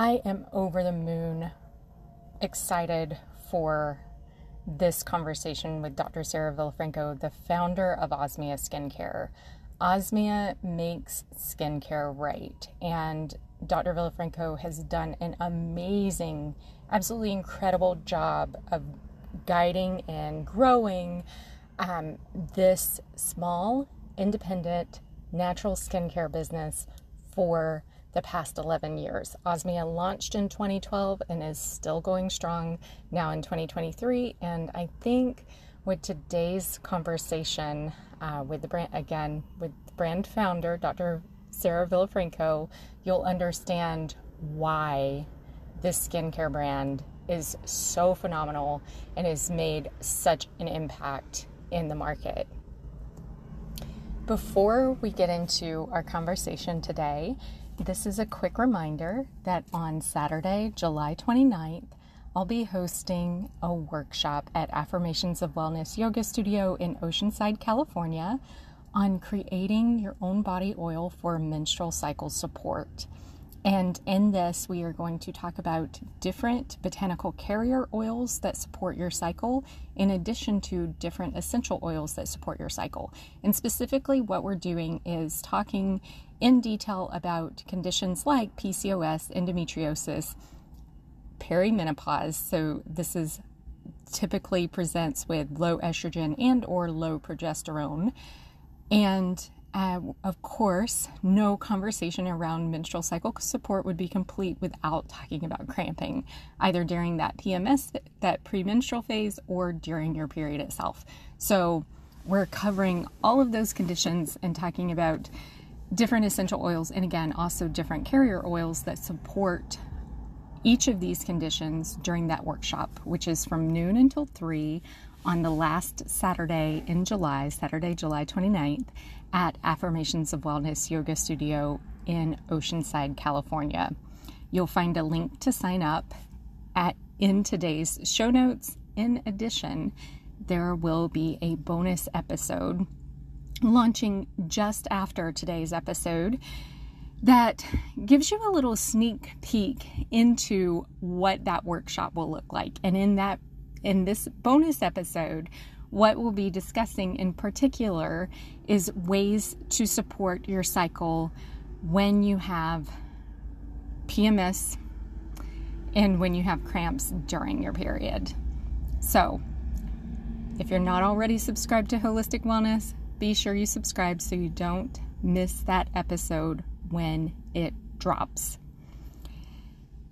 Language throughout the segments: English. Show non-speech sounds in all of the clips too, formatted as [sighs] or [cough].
I am over the moon excited for this conversation with Dr. Sarah Villafranco, the founder of Osmia Skincare. Osmia makes skincare right, and Dr. Villafranco has done an amazing, absolutely incredible job of guiding and growing um, this small, independent, natural skincare business for the past 11 years. Osmia launched in 2012 and is still going strong now in 2023. And I think with today's conversation uh, with the brand, again, with brand founder, Dr. Sarah Villafranco, you'll understand why this skincare brand is so phenomenal and has made such an impact in the market. Before we get into our conversation today, this is a quick reminder that on Saturday, July 29th, I'll be hosting a workshop at Affirmations of Wellness Yoga Studio in Oceanside, California on creating your own body oil for menstrual cycle support. And in this, we are going to talk about different botanical carrier oils that support your cycle, in addition to different essential oils that support your cycle. And specifically, what we're doing is talking in detail about conditions like PCOS, endometriosis, perimenopause. So, this is typically presents with low estrogen and or low progesterone and uh, of course, no conversation around menstrual cycle support would be complete without talking about cramping, either during that PMS, that premenstrual phase, or during your period itself. So, we're covering all of those conditions and talking about different essential oils, and again, also different carrier oils that support each of these conditions during that workshop, which is from noon until 3 on the last Saturday in July, Saturday, July 29th, at Affirmations of Wellness Yoga Studio in Oceanside, California. You'll find a link to sign up at in today's show notes. In addition, there will be a bonus episode launching just after today's episode that gives you a little sneak peek into what that workshop will look like. And in that in this bonus episode, what we'll be discussing in particular is ways to support your cycle when you have PMS and when you have cramps during your period. So, if you're not already subscribed to Holistic Wellness, be sure you subscribe so you don't miss that episode when it drops.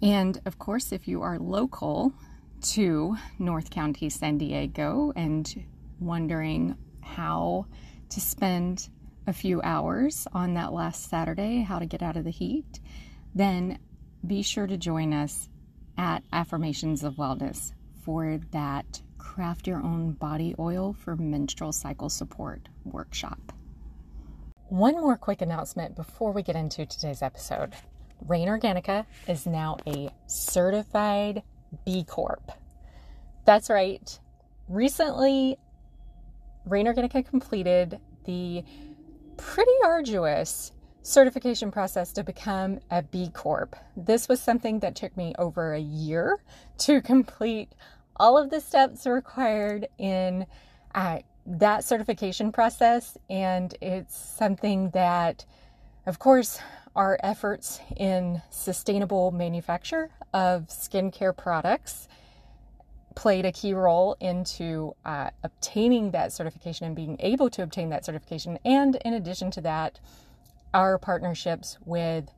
And of course, if you are local, to North County, San Diego, and wondering how to spend a few hours on that last Saturday, how to get out of the heat, then be sure to join us at Affirmations of Wellness for that Craft Your Own Body Oil for Menstrual Cycle Support workshop. One more quick announcement before we get into today's episode. Rain Organica is now a certified B Corp. That's right. Recently, Rain Organica completed the pretty arduous certification process to become a B Corp. This was something that took me over a year to [laughs] complete all of the steps required in uh, that certification process, and it's something that, of course, our efforts in sustainable manufacture of skincare products played a key role into uh, obtaining that certification and being able to obtain that certification. And in addition to that, our partnerships with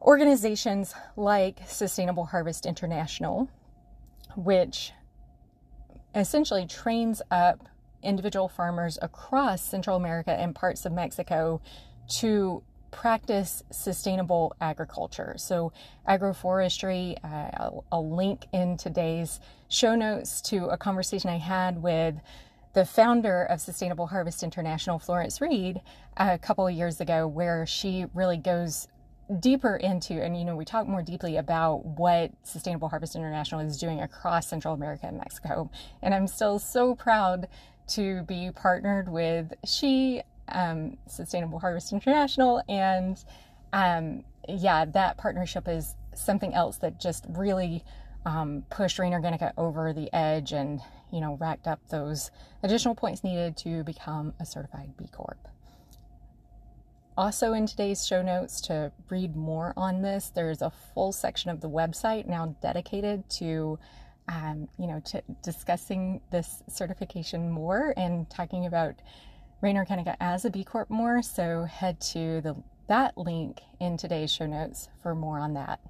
organizations like Sustainable Harvest International, which essentially trains up individual farmers across Central America and parts of Mexico to practice sustainable agriculture. So, agroforestry, uh, I'll, I'll, link in today's show notes to a conversation I had with the founder of Sustainable Harvest International, Florence Reed, a couple of years ago, where she really goes deeper into and you know we talk more deeply about what sustainable harvest international is doing across central america and mexico and i'm still so proud to be partnered with she um, Sustainable Harvest International. And um, yeah, that partnership is something else that just really um, pushed Rain Organica over the edge and, you know, racked up those additional points needed to become a certified B Corp. Also, in today's show notes, to read more on this, there's a full section of the website now dedicated to, um, you know, to discussing this certification more and talking about Rain Organica as a B Corp more. So head to the that link in today's show notes for more on that.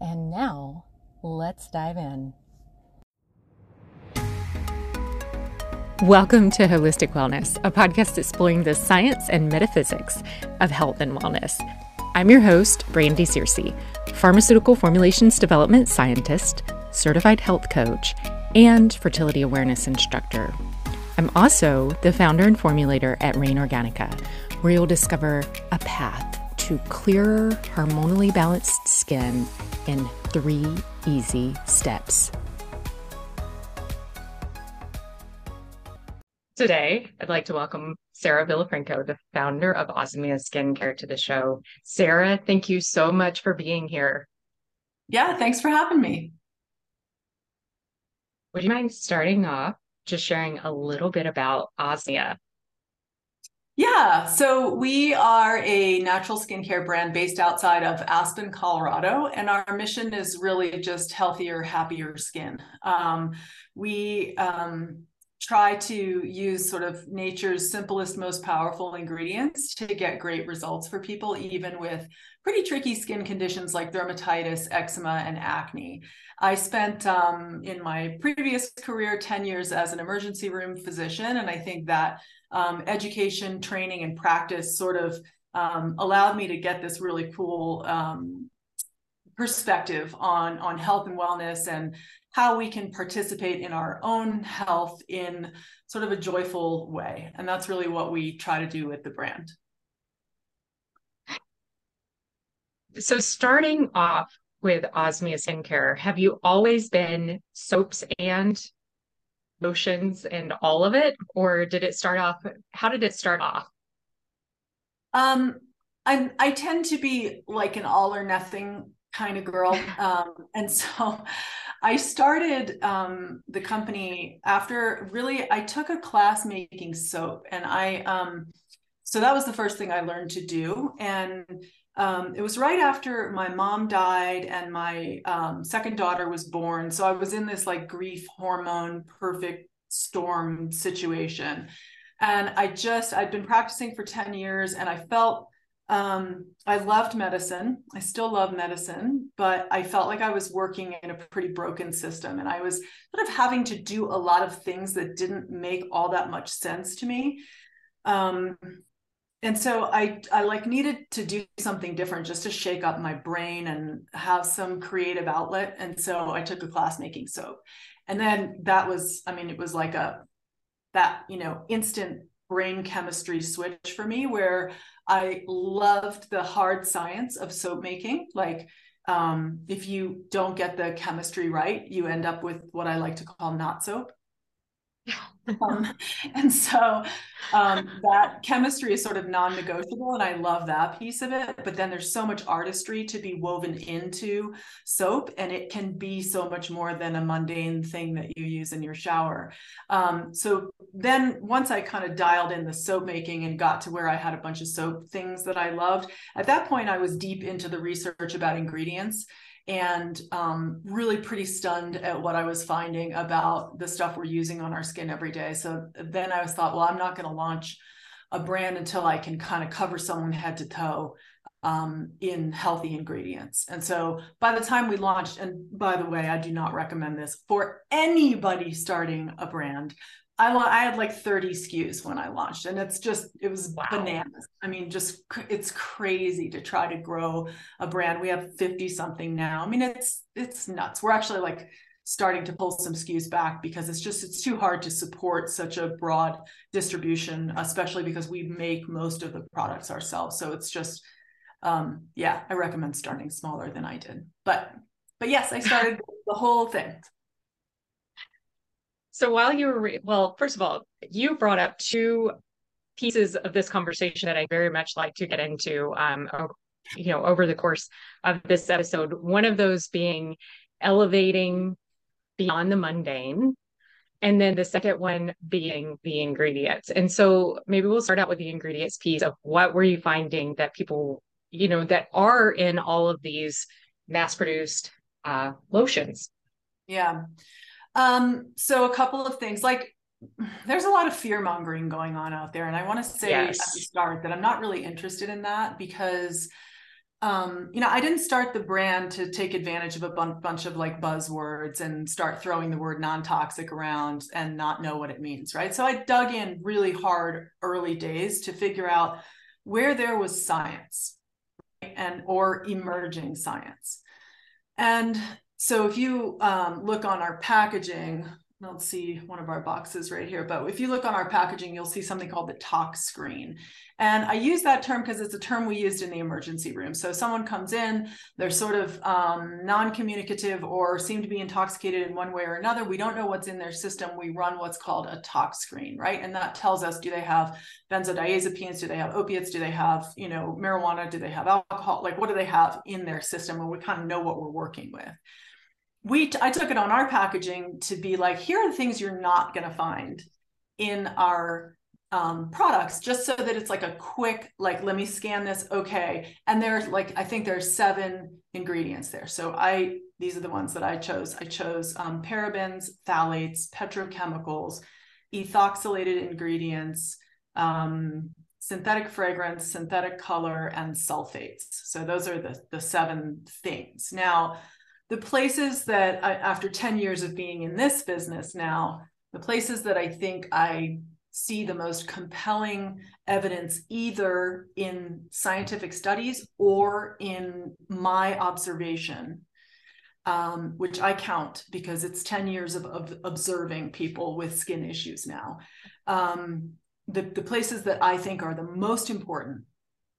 And now, let's dive in. Welcome to Holistic Wellness, a podcast exploring the science and metaphysics of health and wellness. I'm your host, Brandy Searcy, pharmaceutical formulations development scientist, certified health coach, and fertility awareness instructor. I'm also the founder and formulator at Rain Organica, where you'll discover a path to clearer, hormonally balanced skin in three easy steps. Today, I'd like to welcome Sarah Villafranco, the founder of Osmia Skincare, to the show. Sarah, thank you so much for being here. Yeah, thanks for having me. Would you mind starting off just sharing a little bit about Osmia? Yeah, so we are a natural skincare brand based outside of Aspen, Colorado, and our mission is really just healthier, happier skin. Um, we um, try to use sort of nature's simplest, most powerful ingredients to get great results for people, even with pretty tricky skin conditions like dermatitis, eczema, and acne. I spent um, in my previous career 10 years as an emergency room physician, and I think that um, education, training, and practice sort of um, allowed me to get this really cool um, perspective on on health and wellness and how we can participate in our own health in sort of a joyful way. And that's really what we try to do with the brand. So, starting off with Osmia Skincare, have you always been soaps and lotions and all of it? Or did it start off? How did it start off? Um, I I tend to be like an all or nothing kind of girl. Um, and so [laughs] I started um, the company after really, I took a class making soap and I, um, so that was the first thing I learned to do. And um, it was right after my mom died and my um, second daughter was born. So I was in this like grief hormone perfect storm situation. And I just, I'd been practicing for 10 years and I felt um, I loved medicine. I still love medicine, but I felt like I was working in a pretty broken system. And I was sort of having to do a lot of things that didn't make all that much sense to me. Um, and so I, I like needed to do something different just to shake up my brain and have some creative outlet. And so I took a class making soap. And then that was, I mean, it was like a, that, you know, instant brain chemistry switch for me where I loved the hard science of soap making. Like, um, if you don't get the chemistry right, you end up with what I like to call not soap um, and so um, that chemistry is sort of non-negotiable and i love that piece of it but then there's so much artistry to be woven into soap and it can be so much more than a mundane thing that you use in your shower. Um, so then once i kind of dialed in the soap making and got to where i had a bunch of soap things that i loved at that point i was deep into the research about ingredients and um, really pretty stunned at what I was finding about the stuff we're using on our skin every day. So then I was thought, well, I'm not going to launch a brand until I can kind of cover someone head to toe um, in healthy ingredients. And so by the time we launched, and by the way, I do not recommend this for anybody starting a brand. I, I had like 30 SKUs when I launched, and it's just, it was wow. bananas. I mean, just, it's crazy to try to grow a brand. We have 50 something now. I mean, it's, it's nuts. We're actually like starting to pull some SKUs back because it's just, it's too hard to support such a broad distribution, especially because we make most of the products ourselves. So it's just, um, yeah, I recommend starting smaller than I did. But, but yes, I started [laughs] the whole thing. So while you were, re- well, first of all, you brought up two pieces of this conversation that I very much like to get into. Um, you know, over the course of this episode. One of those being elevating beyond the mundane. And then the second one being the ingredients. And so maybe we'll start out with the ingredients piece of what were you finding that people, you know, that are in all of these mass produced uh, lotions? Yeah. Um, so a couple of things like there's a lot of fear mongering going on out there. And I want to say yes. at the start that I'm not really interested in that because um, you know, I didn't start the brand to take advantage of a b- bunch of like buzzwords and start throwing the word non-toxic around and not know what it means, right? So I dug in really hard early days to figure out where there was science right? and or emerging science. And so if you um, look on our packaging, let's see one of our boxes right here, but if you look on our packaging, you'll see something called the tox screen. And I use that term because it's a term we used in the emergency room. So someone comes in, they're sort of um, non-communicative or seem to be intoxicated in one way or another. We don't know what's in their system. We run what's called a tox screen, right? And that tells us, do they have benzodiazepines? Do they have opiates? Do they have, you know, marijuana? Do they have alcohol? Like what do they have in their system? And we kind of know what we're working with we t- I took it on our packaging to be like, here are the things you're not going to find in our um, products, just so that it's like a quick, like, let me scan this. Okay. And there's like, I think there's seven ingredients there. So I, these are the ones that I chose. I chose um, parabens, phthalates, petrochemicals, ethoxylated ingredients, um, synthetic fragrance, synthetic color, and sulfates. So those are the, the seven things. Now, the places that I, after 10 years of being in this business now, the places that I think I see the most compelling evidence either in scientific studies or in my observation um, which I count because it's 10 years of, of observing people with skin issues now. Um, the, the places that I think are the most important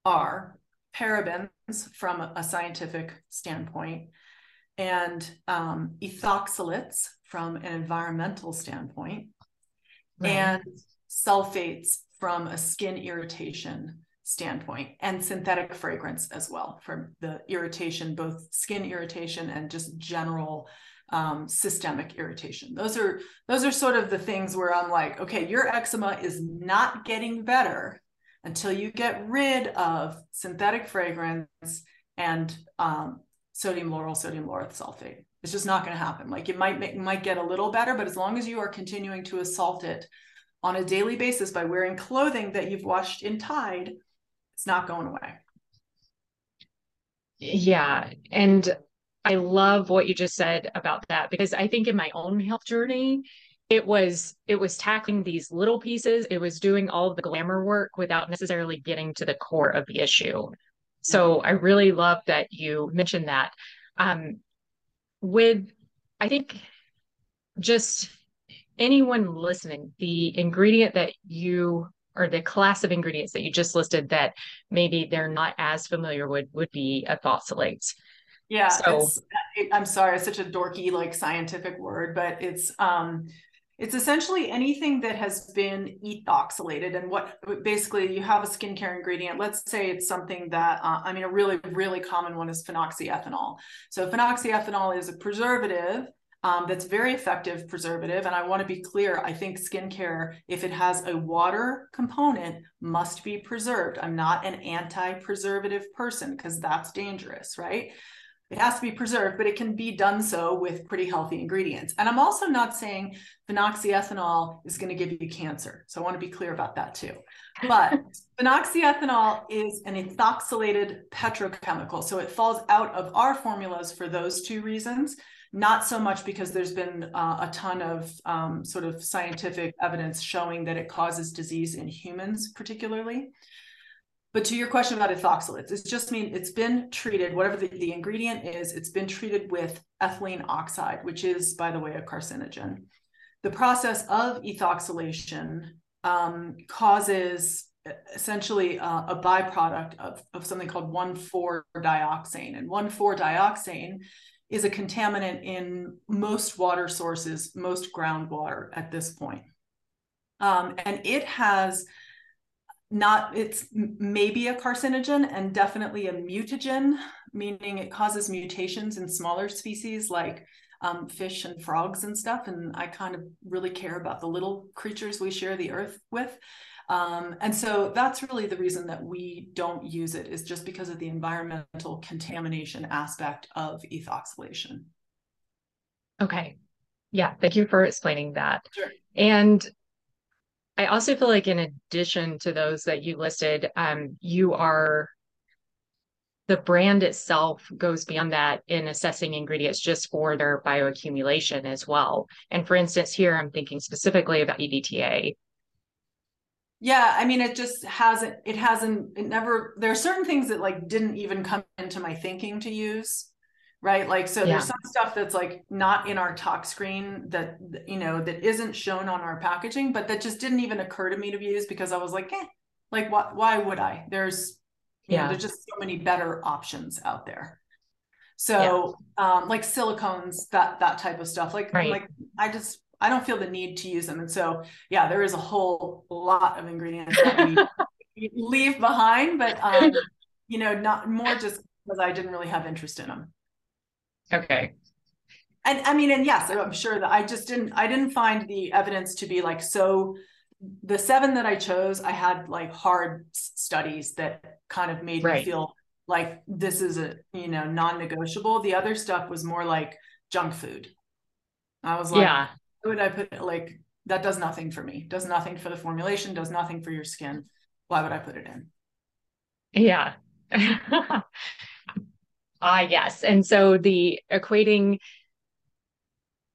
are parabens from a, a scientific standpoint, and um, ethoxylates from an environmental standpoint, right. and sulfates from a skin irritation standpoint, and synthetic fragrance as well from the irritation, both skin irritation and just general um, systemic irritation. Those are those are sort of the things where I'm like, okay, your eczema is not getting better until you get rid of synthetic fragrance and um, sodium lauryl, sodium lauryl sulfate. It's just not going to happen. Like it might make, might get a little better, but as long as you are continuing to assault it on a daily basis by wearing clothing that you've washed in Tide, it's not going away. Yeah, and I love what you just said about that because I think in my own health journey, it was it was tackling these little pieces. It was doing all the glamour work without necessarily getting to the core of the issue. So I really love that you mentioned that. Um, with, I think, just anyone listening, the ingredient that you or the class of ingredients that you just listed that maybe they're not as familiar with would be ethoxylates. Yeah, so, I'm sorry, it's such a dorky like scientific word, but it's um it's essentially anything that has been ethoxylated. And what basically you have a skincare ingredient. Let's say it's something that, uh, I mean, a really, really common one is phenoxyethanol. So, phenoxyethanol is a preservative um, that's very effective preservative. And I want to be clear I think skincare, if it has a water component, must be preserved. I'm not an anti preservative person because that's dangerous, right? It has to be preserved, but it can be done so with pretty healthy ingredients. And I'm also not saying phenoxyethanol is going to give you cancer. So I want to be clear about that too. But [laughs] phenoxyethanol is an ethoxylated petrochemical. So it falls out of our formulas for those two reasons, not so much because there's been uh, a ton of um, sort of scientific evidence showing that it causes disease in humans, particularly. But to your question about ethoxylates, it's just mean it's been treated, whatever the, the ingredient is, it's been treated with ethylene oxide, which is, by the way, a carcinogen. The process of ethoxylation um, causes essentially uh, a byproduct of, of something called 1,4-dioxane. And 1,4-dioxane is a contaminant in most water sources, most groundwater at this point. Um, and it has not it's maybe a carcinogen and definitely a mutagen meaning it causes mutations in smaller species like um, fish and frogs and stuff and i kind of really care about the little creatures we share the earth with. Um, and so that's really the reason that we don't use it is just because of the environmental contamination aspect of ethoxylation okay. Yeah thank you for explaining that. Sure. and I also feel like in addition to those that you listed, um, you are the brand itself goes beyond that in assessing ingredients just for their bioaccumulation as well. And for instance, here I'm thinking specifically about EDTA. Yeah, I mean, it just hasn't, it hasn't, it never, there are certain things that like didn't even come into my thinking to use right like so yeah. there's some stuff that's like not in our tox screen that you know that isn't shown on our packaging but that just didn't even occur to me to use because i was like eh, like what why would i there's yeah know, there's just so many better options out there so yeah. um like silicones that that type of stuff like right. like i just i don't feel the need to use them and so yeah there is a whole lot of ingredients that we [laughs] leave behind but um [laughs] you know not more just because i didn't really have interest in them Okay. And I mean, and yes, I'm sure that I just didn't, I didn't find the evidence to be like so. The seven that I chose, I had like hard studies that kind of made right. me feel like this is a you know non-negotiable. The other stuff was more like junk food. I was like, yeah, why would I put it? like that does nothing for me, does nothing for the formulation, does nothing for your skin. Why would I put it in? Yeah. [laughs] Ah, yes. And so the equating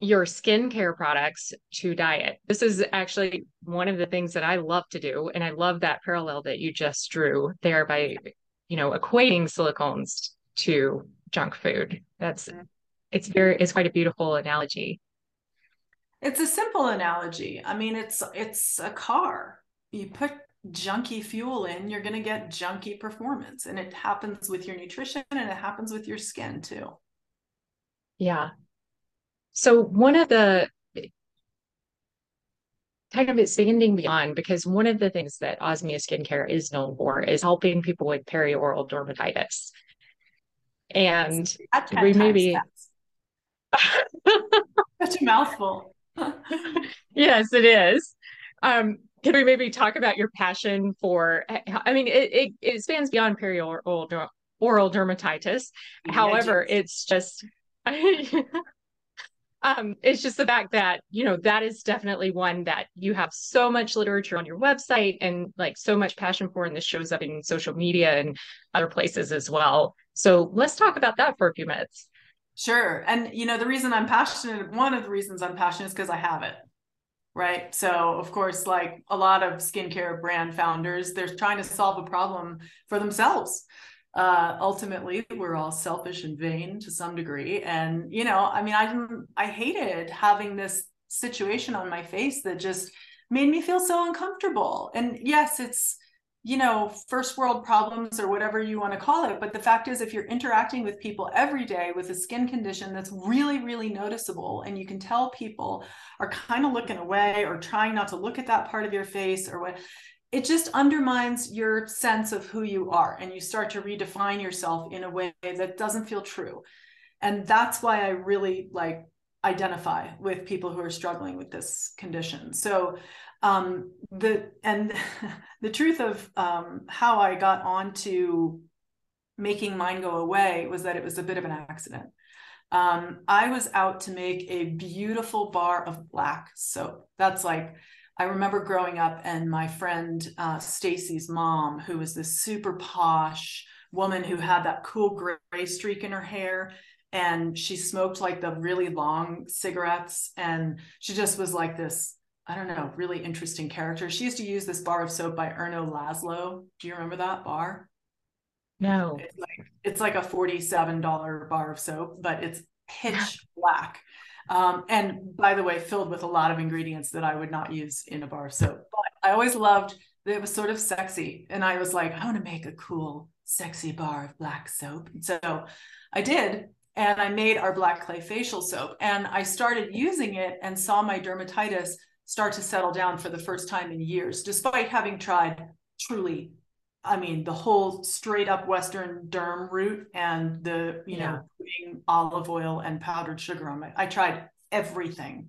your skincare products to diet. This is actually one of the things that I love to do. And I love that parallel that you just drew there by, you know, equating silicones to junk food. That's mm-hmm. it's very it's quite a beautiful analogy. It's a simple analogy. I mean, it's it's a car. You put junky fuel in, you're going to get junky performance. And it happens with your nutrition and it happens with your skin too. Yeah. So, one of the kind of expanding beyond, because one of the things that Osmia Skincare is known for is helping people with perioral dermatitis. And maybe. Such [laughs] a mouthful. yes, it is. Um, can we maybe talk about your passion for i mean it, it, it spans beyond perioral oral dermatitis. Yeah, however it's just [laughs] um it's just the fact that you know that is definitely one that you have so much literature on your website and like so much passion for and this shows up in social media and other places as well. So let's talk about that for a few minutes. Sure. And you know the reason i'm passionate one of the reasons i'm passionate is because i have it right? So, of course, like a lot of skincare brand founders, they're trying to solve a problem for themselves. Uh, ultimately, we're all selfish and vain to some degree, and you know, I mean, I didn't, I hated having this situation on my face that just made me feel so uncomfortable. And yes, it's you know, first world problems or whatever you want to call it. But the fact is, if you're interacting with people every day with a skin condition that's really, really noticeable, and you can tell people are kind of looking away or trying not to look at that part of your face or what, it just undermines your sense of who you are. And you start to redefine yourself in a way that doesn't feel true. And that's why I really like identify with people who are struggling with this condition. So um, the and [laughs] the truth of um, how I got onto making mine go away was that it was a bit of an accident. Um, I was out to make a beautiful bar of black soap. That's like I remember growing up and my friend uh, Stacy's mom, who was this super posh woman who had that cool gray streak in her hair, and she smoked like the really long cigarettes, and she just was like this I don't know, really interesting character. She used to use this bar of soap by Erno Laszlo. Do you remember that bar? No. It's like, it's like a $47 bar of soap, but it's pitch black. Um, and by the way, filled with a lot of ingredients that I would not use in a bar of soap. But I always loved that it was sort of sexy. And I was like, I want to make a cool, sexy bar of black soap. And so I did. And I made our black clay facial soap. And I started using it and saw my dermatitis start to settle down for the first time in years, despite having tried truly I mean, the whole straight up Western derm route and the, you yeah. know, putting olive oil and powdered sugar on my, I tried everything.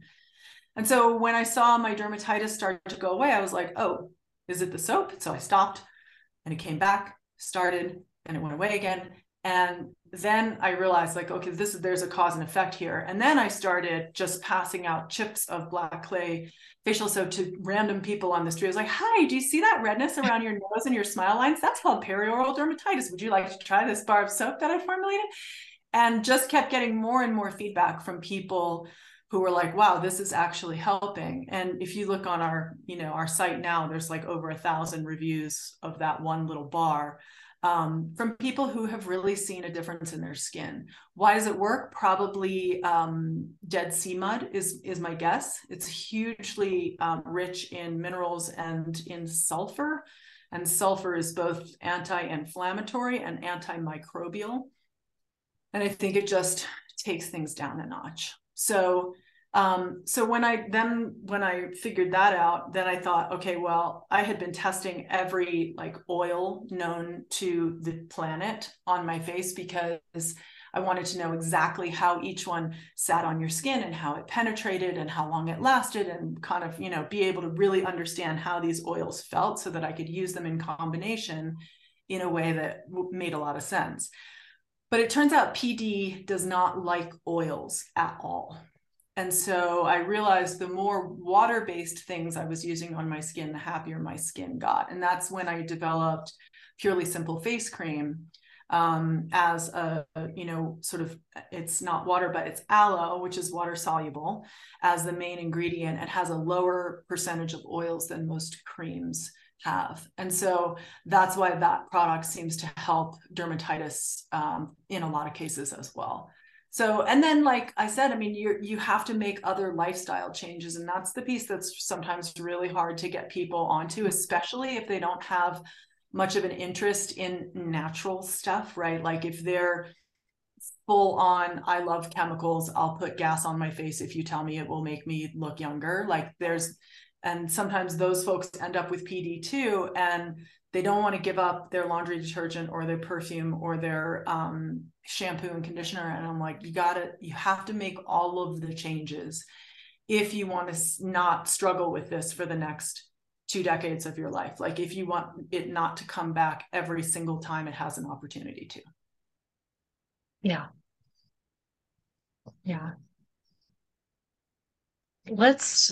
And so when I saw my dermatitis start to go away, I was like, oh, is it the soap? So I stopped and it came back, started, and it went away again and then i realized like okay this is there's a cause and effect here. And then i started just passing out chips of black clay facial soap to random people on the street. I was like hi do you see that redness [laughs] around your nose and your smile lines? That's called perioral dermatitis. Would you like to try this bar of soap that i formulated? And just kept getting more and more feedback from people who were like wow this is actually helping. And if you look on our you know our site now there's like over a thousand reviews of that one little bar um, from people who have really seen a difference in their skin. Why does it work? Probably um, Dead Sea mud is is my guess. It's hugely um, rich in minerals and in sulfur, and sulfur is both anti-inflammatory and antimicrobial. And I think it just takes things down a notch. So um, so when I then when I figured that out, then I thought, okay, well, I had been testing every like oil known to the planet on my face because I wanted to know exactly how each one sat on your skin and how it penetrated and how long it lasted and kind of, you know, be able to really understand how these oils felt so that I could use them in combination in a way that made a lot of sense. But it turns out PD does not like oils at all. And so I realized the more water based things I was using on my skin, the happier my skin got. And that's when I developed Purely Simple Face Cream um, as a, you know, sort of, it's not water, but it's aloe, which is water soluble, as the main ingredient. It has a lower percentage of oils than most creams have. And so that's why that product seems to help dermatitis um, in a lot of cases as well so and then like i said i mean you you have to make other lifestyle changes and that's the piece that's sometimes really hard to get people onto especially if they don't have much of an interest in natural stuff right? Like if they're full on i love chemicals i'll put gas on my face if you tell me it will make me look younger like there's and sometimes those folks end up with pd too and they don't want to give up their laundry detergent or their perfume or their um, shampoo and conditioner and i'm like you gotta you have to make all of the changes if you want to not struggle with this for the next two decades of your life. Like if you want it not to come back every single time it has an opportunity to. Yeah. Yeah. Let's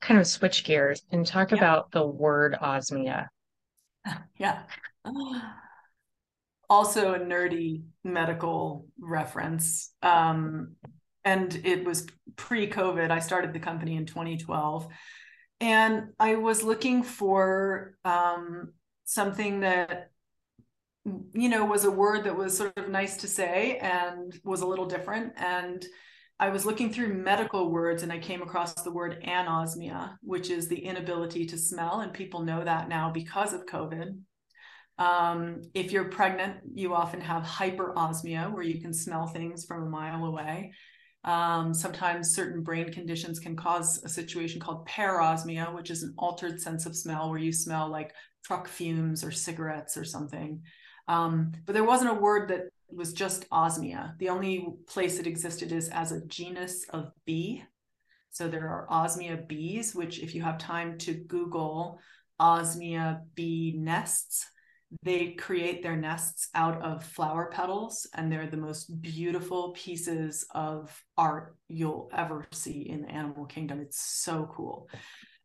kind of switch gears and talk yeah. about the word osmia. Yeah. [sighs] Also a nerdy medical reference. Um, and it was pre-COVID. I started the company in 2012. And I was looking for um, something that you know was a word that was sort of nice to say and was a little different and I was looking through medical words and I came across the word anosmia, which is the inability to smell. And people know that now because of COVID. Um, if you're pregnant, you often have hyperosmia, where you can smell things from a mile away. Um, sometimes certain brain conditions can cause a situation called parosmia, which is an altered sense of smell, where you smell like truck fumes or cigarettes or something. Um, but there wasn't a word that was just osmia. The only place it existed is as a genus of bee. So there are osmia bees, which if you have time to Google osmia bee nests, they create their nests out of flower petals and they're the most beautiful pieces of art you'll ever see in the animal kingdom. It's so cool.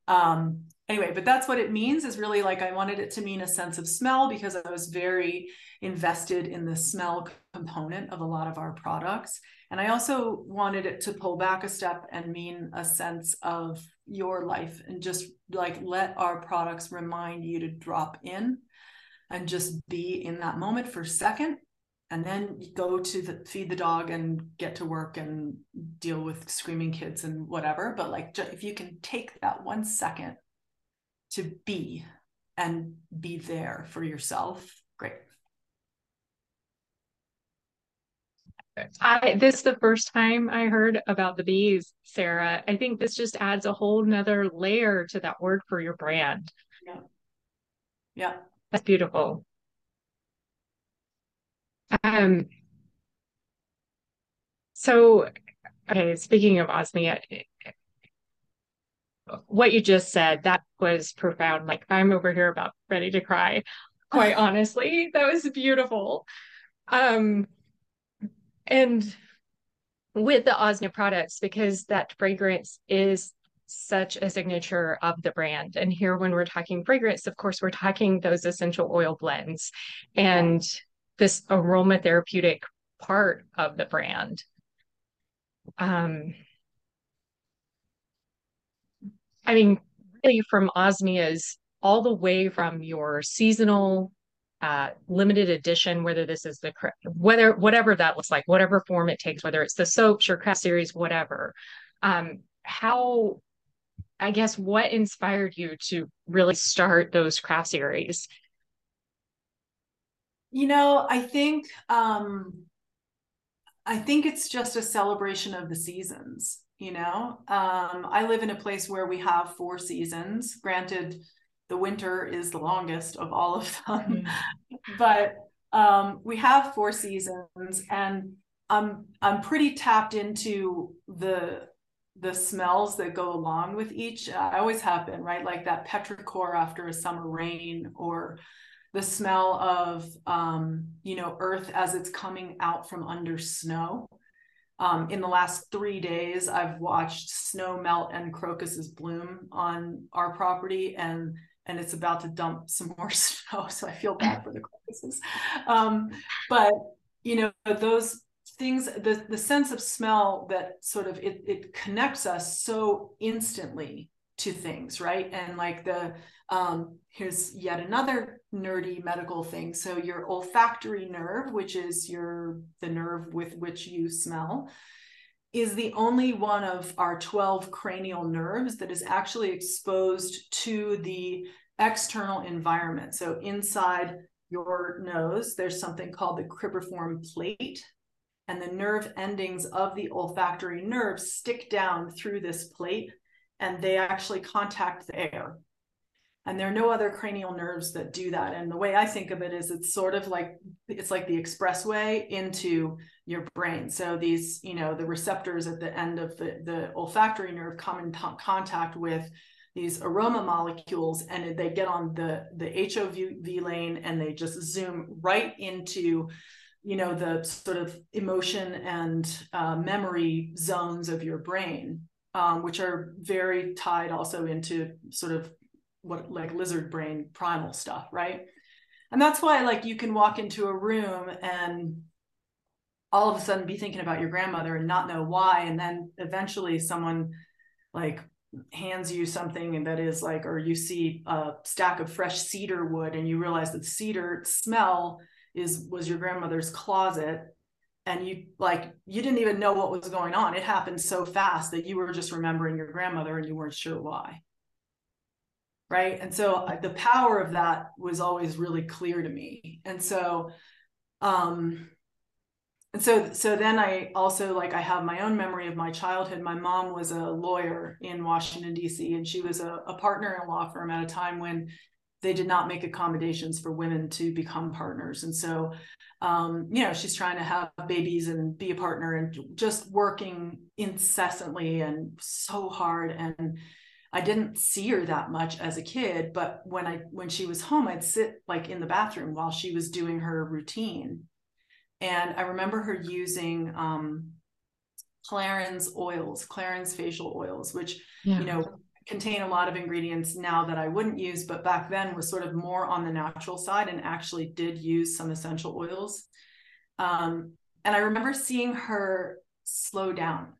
Um, anyway, but that's what it means is really like I wanted it to mean a sense of smell because I was very invested in the smell component of a lot of our products. And I also wanted it to pull back a step and mean a sense of your life and just like let our products remind you to drop in and just be in that moment for a second and then you go to the, feed the dog and get to work and deal with screaming kids and whatever but like if you can take that one second to be and be there for yourself great I this is the first time I heard about the bees, Sarah. I think this just adds a whole nother layer to that word for your brand. Yeah. Yeah. That's beautiful. Um, so, okay, speaking of Osmia, what you just said, that was profound. Like I'm over here about ready to cry, quite [laughs] honestly. That was beautiful. Um, and with the Osmia products, because that fragrance is such a signature of the brand. And here, when we're talking fragrance, of course, we're talking those essential oil blends and this aromatherapeutic part of the brand. Um, I mean, really from Osmia's all the way from your seasonal uh, limited edition, whether this is the whether whatever that looks like, whatever form it takes, whether it's the soaps or craft series, whatever. Um, how, I guess, what inspired you to really start those craft series? You know, I think um, I think it's just a celebration of the seasons you know? Um, i live in a place where we have four seasons. Granted the winter is the longest of all of them. Mm-hmm. [laughs] but um, we have four seasons and i'm i'm pretty tapped into the the smells that go along with each. I always have been right? Like that petrichor after a summer rain or the smell of um, you know earth as it's coming out from under snow um, in the last three days, I've watched snow melt and crocuses bloom on our property, and and it's about to dump some more [laughs] snow. So I feel bad for the crocuses. Um, but you know those things, the the sense of smell that sort of it it connects us so instantly to things, right? And like the um, here's yet another nerdy medical thing. So your olfactory nerve, which is your the nerve with which you smell, is the only one of our 12 cranial nerves that is actually exposed to the external environment. So inside your nose, there's something called the cribriform plate. And the nerve endings of the olfactory nerve stick down through this plate and they actually contact the air and there are no other cranial nerves that do that. And the way i think of it is it's sort of like it's like the expressway into your brain. So these you know the receptors at the end of the, the olfactory nerve come in contact with these aroma molecules and they get on the the hov lane and they just zoom right into you know the sort of emotion and uh, memory zones of your brain um, which are very tied also into sort of what like lizard brain primal stuff, right? And that's why like you can walk into a room and all of a sudden be thinking about your grandmother and not know why and then eventually someone like hands you something that is like or you see a stack of fresh cedar wood and you realize that cedar smell is was your grandmother's closet and you like you didn't even know what was going on it happened so fast that you were just remembering your grandmother and you weren't sure why right? And so the power of that was always really clear to me. And so um and so so then i also like i have my own memory of my childhood. My mom was a lawyer in washington d.c and she was a, a partner in a law firm at a time when they did not make accommodations for women to become partners. And so um, you know she's trying to have babies and be a partner and just working incessantly and so hard. And I didn't see her that much as a kid, but when I when she was home, I'd sit like in the bathroom while she was doing her routine. And I remember her using um Clarins oils, Clarins facial oils, which yeah. you know contain a lot of ingredients now that I wouldn't use, but back then was sort of more on the natural side and actually did use some essential oils. Um, and I remember seeing her slow down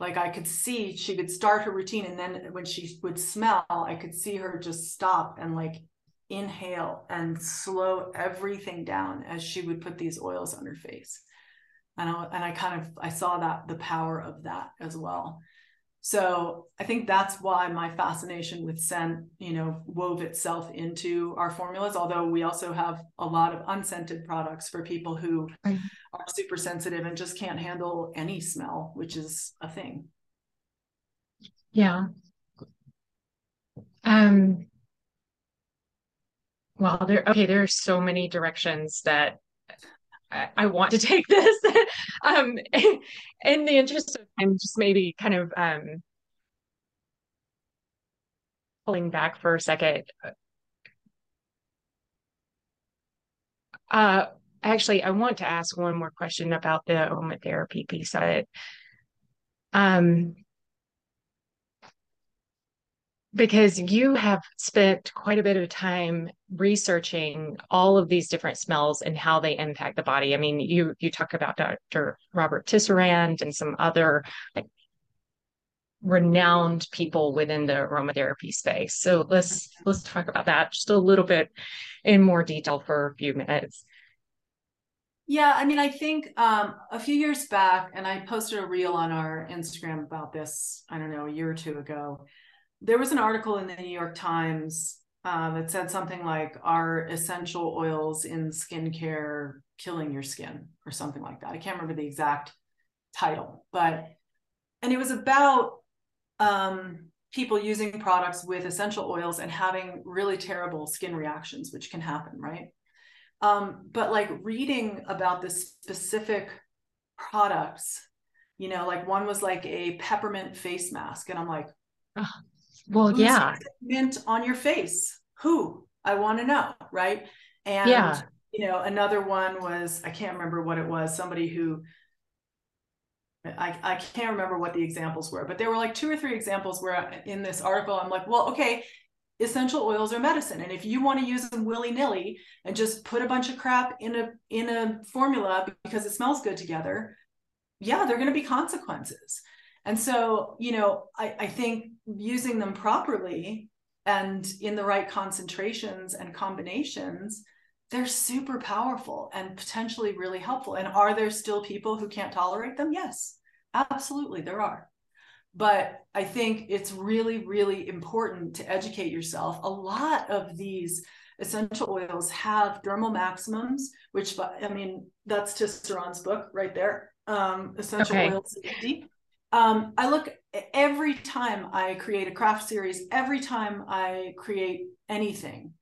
like I could see she could start her routine and then when she would smell, I could see her just stop and like inhale and slow everything down as she would put these oils on her face. And I, and I kind of I saw that the power of that as well. So I think that's why my fascination with scent, you know, wove itself into our formulas. Although we also have a lot of unscented products for people who right. are super sensitive and just can't handle any smell, which is a thing. Yeah. Um, well, there okay, there are so many directions that I, want to [laughs] take this. [laughs] um, [laughs] in the interest of time, just maybe kind of um, pulling back for a second. Uh, actually, I want to ask one more question about the aromatherapy piece of it. Um, because you have spent quite a bit of time researching all of these different smells and how they impact the body. I mean, you you talk about Dr. Robert Tisserand and some other like renowned people within the aromatherapy space. So let's let's talk about that just a little bit in more detail for a few minutes. Yeah, I mean, I think um, a few years back, and I posted a reel on our Instagram about this, I don't know, a year or two ago there was an article in the New York Times uh, that said something like, "Are essential oils in skincare killing your skin?" or something like that. I can't remember the exact title, but and it was about um, people using products with essential oils and having really terrible skin reactions, which can happen, right? Um, but like reading about the specific products, you know, like one was like a peppermint face mask, and I'm like, well, yeah. Mint on your face. Who? I want to know, right? And yeah. you know, another one was I can't remember what it was. Somebody who I, I can't remember what the examples were, but there were like two or three examples where in this article I'm like, well, okay, essential oils are medicine, and if you want to use them willy nilly and just put a bunch of crap in a in a formula because it smells good together, yeah, there are going to be consequences. And so, you know, I, I think using them properly and in the right concentrations and combinations, they're super powerful and potentially really helpful. And are there still people who can't tolerate them? Yes, absolutely, there are. But I think it's really, really important to educate yourself. A lot of these essential oils have dermal maximums, which I mean, that's Tisserand's book right there. Um, essential okay. oils deep um, I look every time I create a craft series, every time I create anything,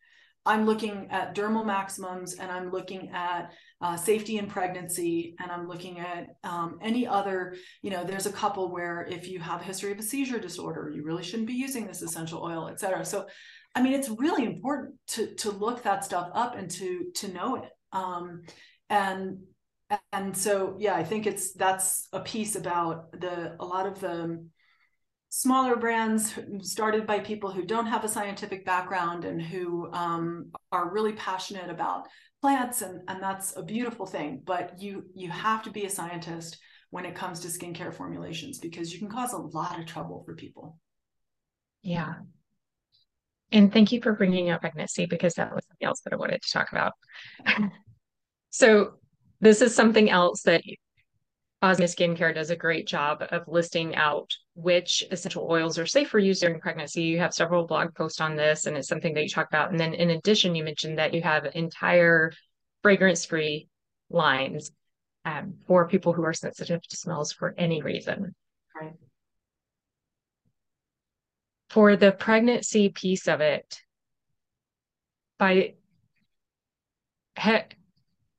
I'm looking at dermal maximums and I'm looking at uh, safety in pregnancy and I'm looking at um, any other, you know, there's a couple where if you have a history of a seizure disorder, you really shouldn't be using this essential oil, et cetera. So, I mean, it's really important to, to look that stuff up and to, to know it. Um, and and so yeah i think it's that's a piece about the a lot of the smaller brands started by people who don't have a scientific background and who um, are really passionate about plants and and that's a beautiful thing. But you you have to be a scientist when it comes to skincare formulations because you can cause a lot of trouble for people. Yeah. And thank you for bringing up pregnancy because that was something else that i wanted to talk about. [laughs] So this is something else that Osmia Skincare does a great job of listing out which essential oils are safe for use during pregnancy. You have several blog posts on this, and it's something that you talk about. And then, in addition, you mentioned that you have entire fragrance free lines um, for people who are sensitive to smells for any reason. Right. For the pregnancy piece of it, by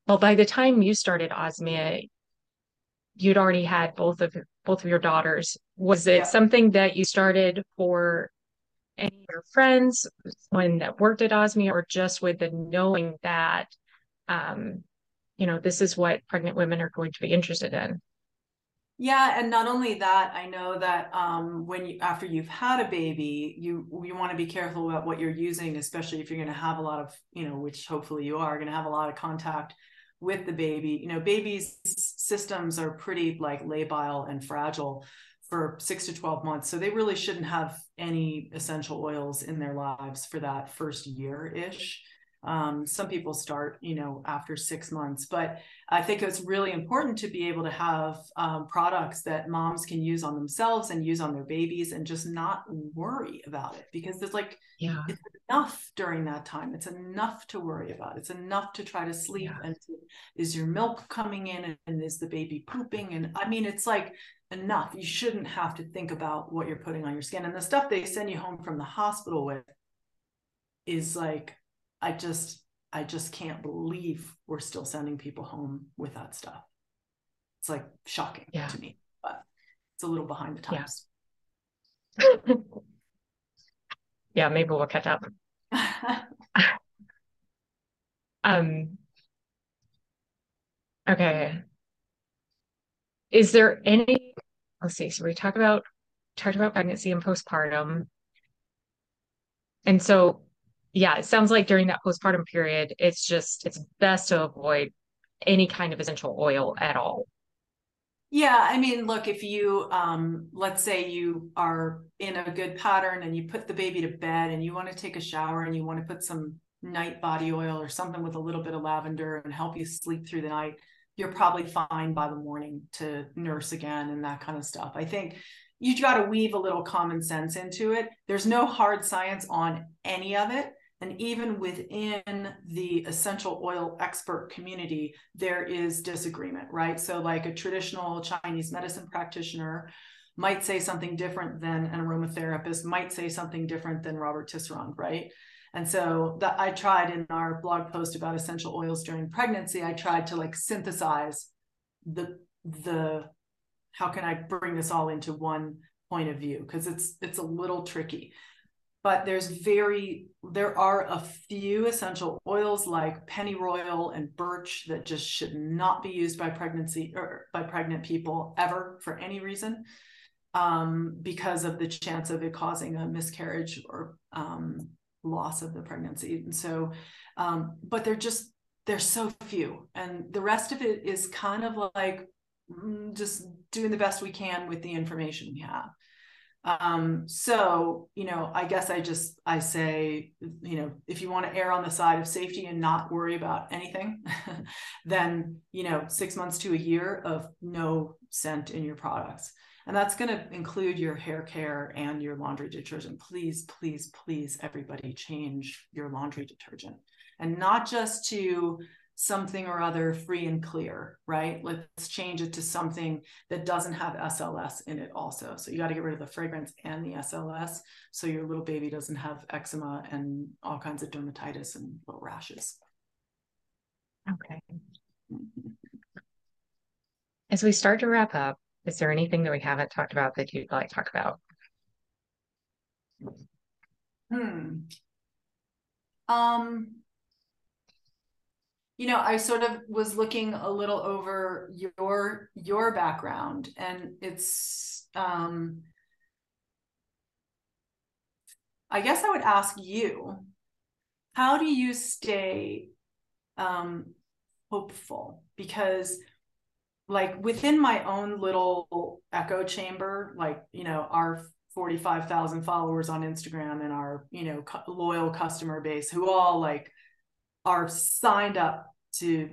well, by the time you started Osmia, you'd already had both of both of your daughters. Was it yeah. something that you started for any of your friends, someone that worked at Osmia, or just with the knowing that, um, you know, this is what pregnant women are going to be interested in? Yeah, and not only that, I know that um, when you after you've had a baby, you you want to be careful about what you're using, especially if you're going to have a lot of, you know, which hopefully you are going to have a lot of contact with the baby. You know, babies' systems are pretty like labile and fragile for six to 12 months. So they really shouldn't have any essential oils in their lives for that first year ish. Um, some people start, you know, after six months, but I think it's really important to be able to have um, products that moms can use on themselves and use on their babies and just not worry about it because there's like, yeah, it's enough during that time. It's enough to worry about. It's enough to try to sleep. Yeah. And to, is your milk coming in and is the baby pooping? And I mean, it's like enough. You shouldn't have to think about what you're putting on your skin. And the stuff they send you home from the hospital with is like I just I just can't believe we're still sending people home with that stuff. It's like shocking yeah. to me, but it's a little behind the times. Yeah, [laughs] yeah maybe we'll catch up. [laughs] um okay. Is there any let's see, so we talked about talked about pregnancy and postpartum. And so yeah, it sounds like during that postpartum period, it's just it's best to avoid any kind of essential oil at all. Yeah, I mean, look, if you um let's say you are in a good pattern and you put the baby to bed and you want to take a shower and you want to put some night body oil or something with a little bit of lavender and help you sleep through the night, you're probably fine by the morning to nurse again and that kind of stuff. I think you've got to weave a little common sense into it. There's no hard science on any of it. And even within the essential oil expert community, there is disagreement, right? So, like a traditional Chinese medicine practitioner might say something different than an aromatherapist, might say something different than Robert Tisserand, right? And so that I tried in our blog post about essential oils during pregnancy, I tried to like synthesize the the how can I bring this all into one point of view because it's it's a little tricky but there's very there are a few essential oils like pennyroyal and birch that just should not be used by pregnancy or by pregnant people ever for any reason um, because of the chance of it causing a miscarriage or um, loss of the pregnancy. And so um, but they're just there's so few. And the rest of it is kind of like mm, just doing the best we can with the information we have um so you know i guess i just i say you know if you want to err on the side of safety and not worry about anything [laughs] then you know 6 months to a year of no scent in your products. And that's going to include your hair care and your laundry detergent. Please please please everybody change your laundry detergent. And not just to something or other free and clear, right? Let's change it to something that doesn't have SLS in it also. So you got to get rid of the fragrance and the SLS so your little baby doesn't have eczema and all kinds of dermatitis and little rashes. Okay. As we start to wrap up, is there anything that we haven't talked about that you'd like to talk about? Hmm. Um, you know i sort of was looking a little over your your background and it's um i guess i would ask you how do you stay um hopeful? Because like within my own little echo chamber like you know our 45,000 followers on Instagram and our you know loyal customer base who all like are signed up to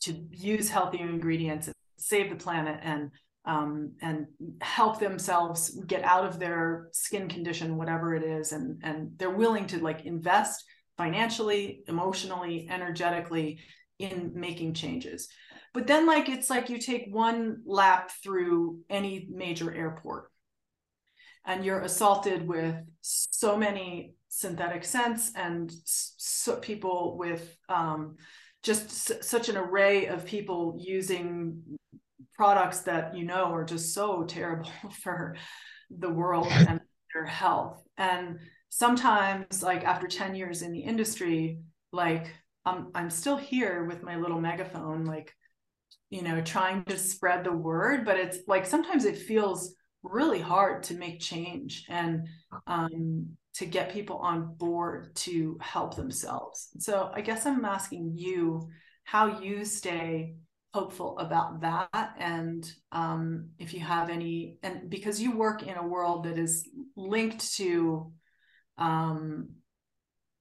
to use healthier ingredients and save the planet and um, and help themselves get out of their skin condition, whatever it is, and and they're willing to like invest financially, emotionally, energetically in making changes. But then, like it's like you take one lap through any major airport, and you're assaulted with so many synthetic scents and so people with um, just such an array of people using products that you know are just so [laughs] terrible for the world [laughs] and their health. And sometimes like after 10 years in the industry like i'm i'm still here with my little megaphone like you know trying to spread the word but it's like sometimes it feels really hard to make change. And um to get people on board to help themselves. So I guess I'm asking you how you stay hopeful about that and um, if you have any and because you work in a world that is linked to um,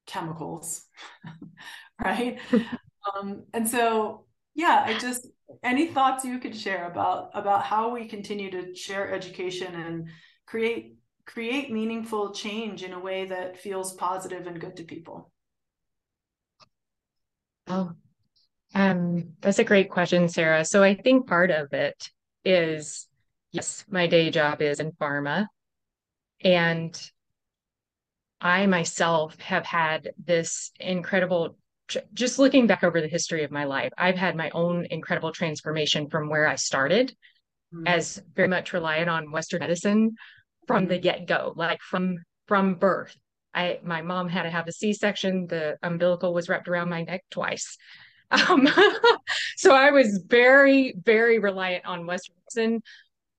chemicals [laughs] right um, and so yeah i just any thoughts you could share about about how we continue to share education and create create meaningful change in a way that feels positive and good to people? Oh, um, that's a great question, Sarah. So I think part of it is yes, my day job is in pharma. And I myself have had this incredible just looking back over the history of my life, I've had my own incredible transformation from where I started mm-hmm. as very much reliant on Western medicine from mm-hmm. the get-go, like from from birth. I my mom had to have a C-section. The umbilical was wrapped around my neck twice. [laughs] Um, [laughs] so I was very, very reliant on Western medicine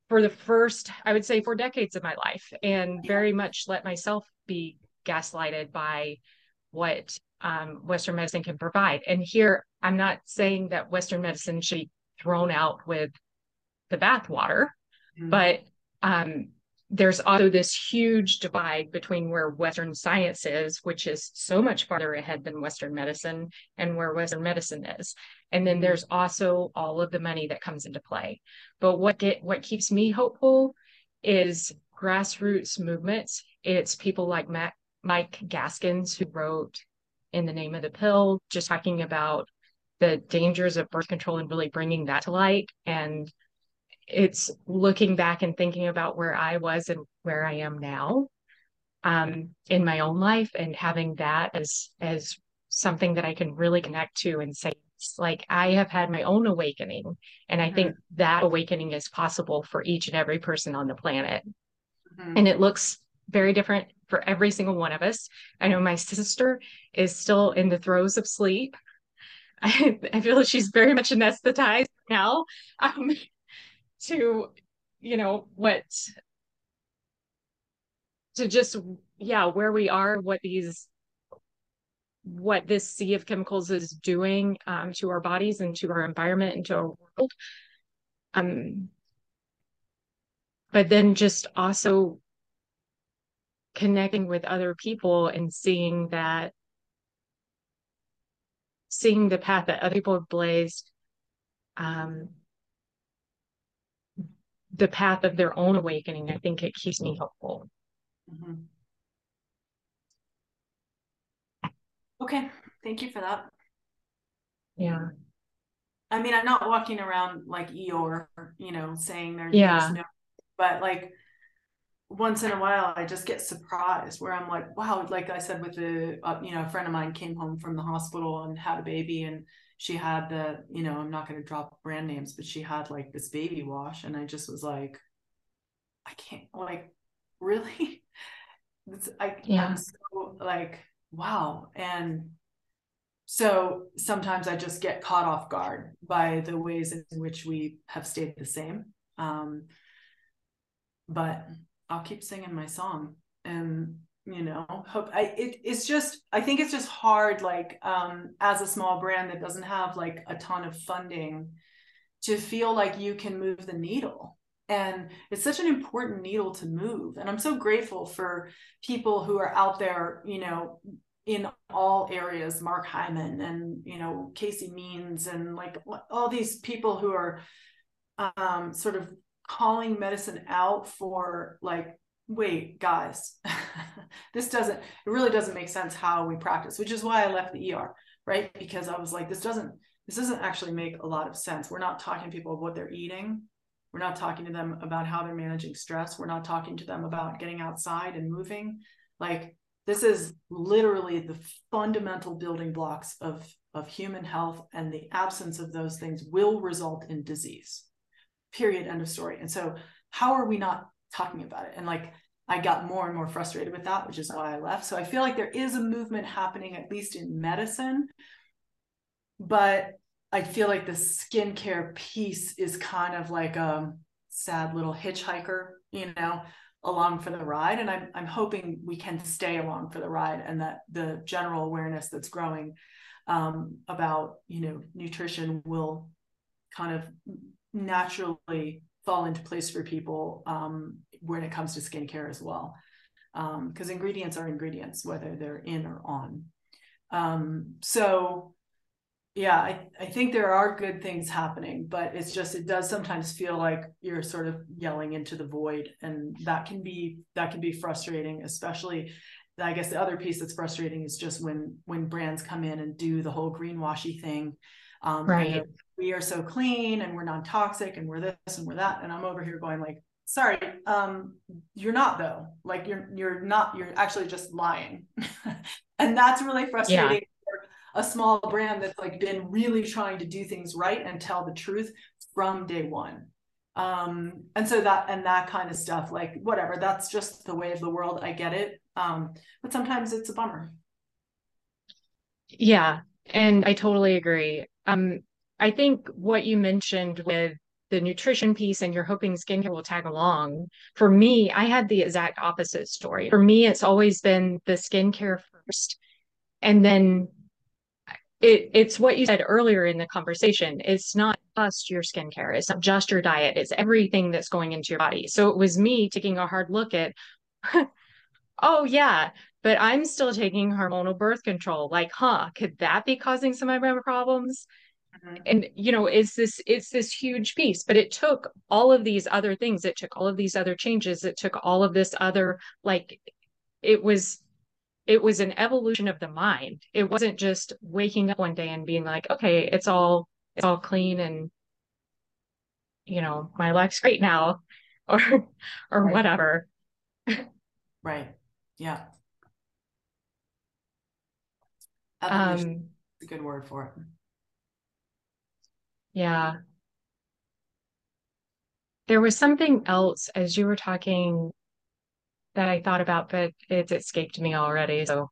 for the first, I would say, four decades of my life, and very much let myself be gaslighted by what um, Western medicine can provide. And here, I'm not saying that Western medicine should be thrown out with the bathwater, mm-hmm. but um, there's also this huge divide between where Western science is, which is so much farther ahead than Western medicine, and where Western medicine is. And then there's also all of the money that comes into play. But what get what keeps me hopeful is grassroots movements. It's people like Matt, Mike Gaskins who wrote in the name of the pill, just talking about the dangers of birth control and really bringing that to light. And it's looking back and thinking about where I was and where I am now um, in my own life and having that as as something that I can really connect to and say, it's like I have had my own awakening. And I mm-hmm. think that awakening is possible for each and every person on the planet. Mm-hmm. And it looks very different for every single one of us. I know my sister is still in the throes of sleep. I, [laughs] I feel like she's very much anesthetized now [laughs] um, to, you know, what, to just, yeah, where we are, what these, what this sea of chemicals is doing um, to our bodies and to our environment and to our world. Um, but then just also connecting with other people and seeing that seeing the path that other people have blazed um, the path of their own awakening i think it keeps me hopeful. Mm-hmm. okay thank you for that. Yeah. I mean i'm not walking around like eeyore you know saying there's yeah. no, but like once in a while I just get surprised where I'm like, wow, like I said with the uh, you know, a friend of mine came home from the hospital and had a baby and she had the, you know, I'm not going to drop brand names, but she had like this baby wash and I just was like I can't like [laughs] really it's, I yeah. I'm so like wow and so sometimes I just get caught off guard by the ways in which we have stayed the same um but I'll keep singing my song and you know hope I it, it's just I think it's just hard like um as a small brand that doesn't have like a ton of funding to feel like you can move the needle. And it's such an important needle to move. And i'm so grateful for people who are out there you know in all areas mark hyman and you know casey means and like all these people who are um, sort of calling medicine out for like wait guys. [laughs] This doesn't it really doesn't make sense how we practice which is why i left the er right? Because i was like this doesn't this doesn't actually make a lot of sense. We're not talking to people of what they're eating. We're not talking to them about how they're managing stress. We're not talking to them about getting outside and moving. Like this is literally the fundamental building blocks of of human health and the absence of those things will result in disease. Period. End of story. And so how are we not talking about it. And like i got more and more frustrated with that which is why i left. So i feel like there is a movement happening at least in medicine but i feel like the skincare piece is kind of like a sad little hitchhiker you know along for the ride. And I'm, I'm hoping we can stay along for the ride and that the general awareness that's growing um, about you know nutrition will kind of naturally fall into place for people um, when it comes to skincare as well. Because um, ingredients are ingredients, whether they're in or on. Um, so, yeah, I, I think there are good things happening, but it's just it does sometimes feel like you're sort of yelling into the void, and that can be that can be frustrating, especially. I guess the other piece that's frustrating is just when when brands come in and do the whole greenwashy thing um, right. We are so clean and we're non-toxic and we're this and we're that. And I'm over here going like, sorry, um, you're not though. Like you're you're not. You're actually just lying, [laughs] and that's really frustrating. Yeah. For a small brand that's like been really trying to do things right and tell the truth from day one um and so that and that kind of stuff like whatever that's just the way of the world i get it um but sometimes it's a bummer yeah and i totally agree um i think what you mentioned with the nutrition piece and you're hoping skincare will tag along for me i had the exact opposite story for me it's always been the skincare first and then it, it's what you said earlier in the conversation. It's not just your skincare. It's not just your diet. It's everything that's going into your body. So it was me taking a hard look at, [laughs] oh yeah, but I'm still taking hormonal birth control. Like, huh, could that be causing some of my problems? Mm-hmm. And you know, it's this it's this huge piece, but it took all of these other things. It took all of these other changes. It took all of this other like it was it was an evolution of the mind. It wasn't just waking up one day and being like, okay, it's all it's all clean and you know, my life's great now [laughs] or or right. whatever. right. Yeah. [laughs] Evolution um a good word for it. Yeah. There was something else as you were talking that I thought about, but it's escaped me already. So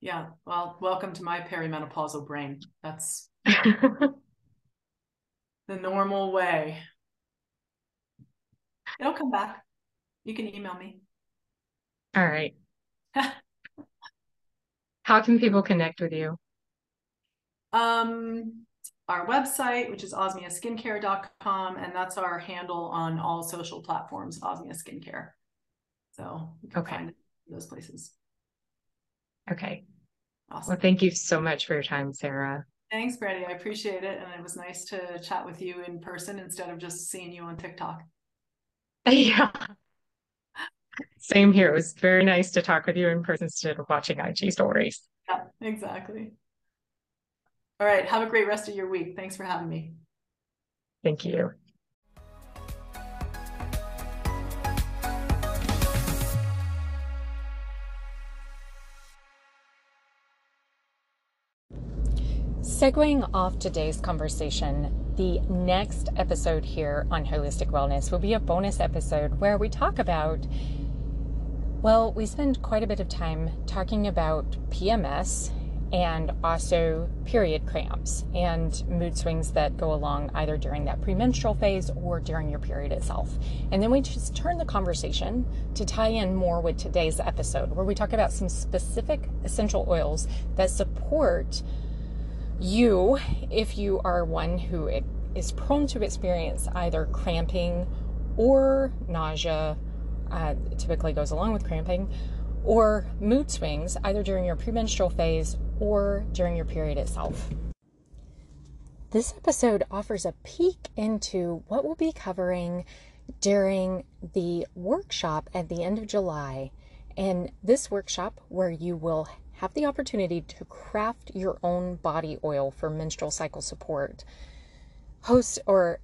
yeah, well, welcome to my perimenopausal brain. That's [laughs] the normal way. It'll come back. You can email me. All right. [laughs] How can people connect with you? Um, our website, which is osmiaskincare.com, and that's our handle on all social platforms, Osmia Skincare. So you can okay. find those places. Okay. Awesome. Well, thank you so much for your time, Sarah. Thanks, Brandy. I appreciate it. And it was nice to chat with you in person instead of just seeing you on TikTok. [laughs] Yeah. Same here. It was very nice to talk with you in person instead of watching IG stories. Yeah, exactly. All right. Have a great rest of your week. Thanks for having me. Thank you. Segueing off today's conversation, the next episode here on Holistic Wellness will be a bonus episode where we talk about, well, we spend quite a bit of time talking about PMS and also period cramps and mood swings that go along either during that premenstrual phase or during your period itself. And then we just turn the conversation to tie in more with today's episode, where we talk about some specific essential oils that support you if you are one who is prone to experience either cramping or nausea, uh, typically goes along with cramping, or mood swings either during your premenstrual phase or during your period itself. This episode offers a peek into what we'll be covering during the workshop at the end of July. And this workshop, where you will have the opportunity to craft your own body oil for menstrual cycle support, host or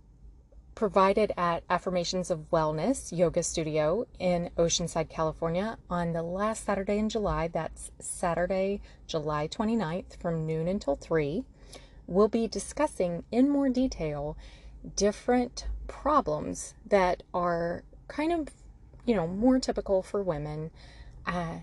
provided at Affirmations of Wellness Yoga Studio in Oceanside, California on the last Saturday in July. That's Saturday, July 29th from noon until 3. We'll be discussing in more detail different problems that are kind of, you know, more typical for women uh,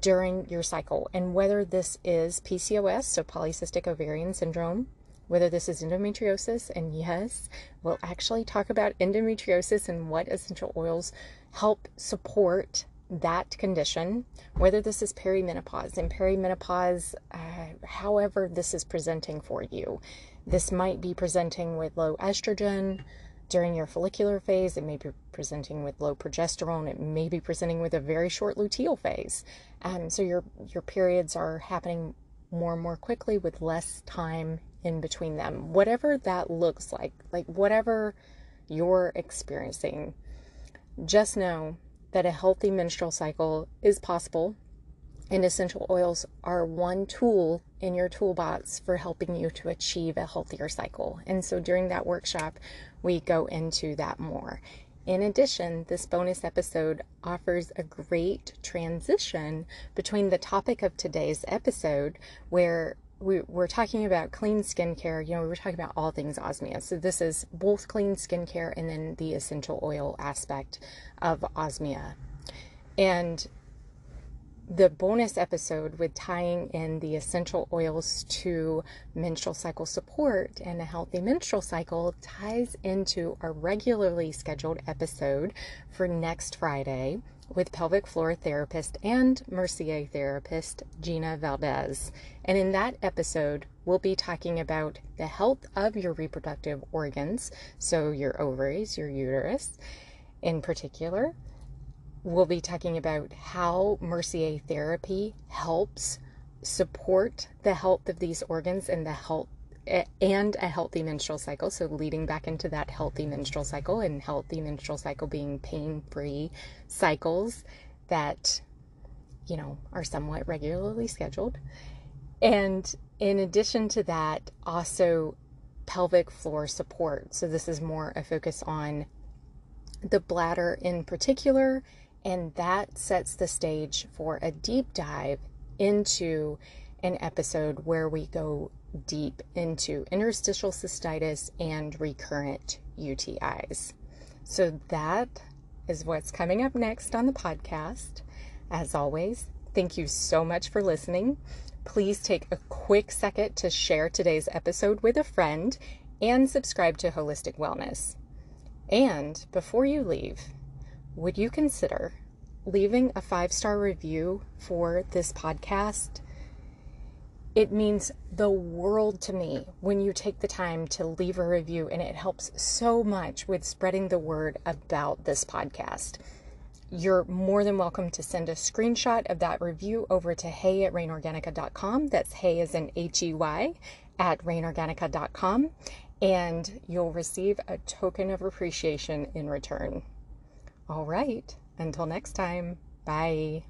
during your cycle and whether this is PCOS, so polycystic ovarian syndrome, whether this is endometriosis, and yes, we'll actually talk about endometriosis and what essential oils help support that condition, whether this is perimenopause. And perimenopause, uh, however, this is presenting for you. This might be presenting with low estrogen during your follicular phase. It may be presenting with low progesterone. It may be presenting with a very short luteal phase. Um, so your your periods are happening more and more quickly with less time in between them. Whatever that looks like, like whatever you're experiencing, just know that a healthy menstrual cycle is possible And essential oils are one tool in your toolbox for helping you to achieve a healthier cycle. And so during that workshop, we go into that more. In addition, this bonus episode offers a great transition between the topic of today's episode, where we, we're talking about clean skincare. You know, we were talking about all things osmia. So, this is both clean skincare and then the essential oil aspect of osmia. And the bonus episode with tying in the essential oils to menstrual cycle support and a healthy menstrual cycle ties into our regularly scheduled episode for next Friday with pelvic floor therapist and Mercier therapist Gina Valdez. And in that episode, we'll be talking about the health of your reproductive organs, so your ovaries, your uterus in particular, we'll be talking about how Mercier therapy helps support the health of these organs and the health and a healthy menstrual cycle. So, leading back into that healthy menstrual cycle and healthy menstrual cycle being pain free cycles that, you know, are somewhat regularly scheduled. And in addition to that, also pelvic floor support. So, this is more a focus on the bladder in particular and that sets the stage for a deep dive into an episode where we go deep into interstitial cystitis and recurrent UTIs. So that is what's coming up next on the podcast. As always, thank you so much for listening. Please take a quick second to share today's episode with a friend and subscribe to Holistic Wellness. And before you leave, would you consider leaving a five star review for this podcast? It means the world to me when you take the time to leave a review, and it helps so much with spreading the word about this podcast. You're more than welcome to send a screenshot of that review over to hey at rainorganica.com. That's hey as in H E Y at rainorganica.com, and you'll receive a token of appreciation in return. All right, until next time, bye.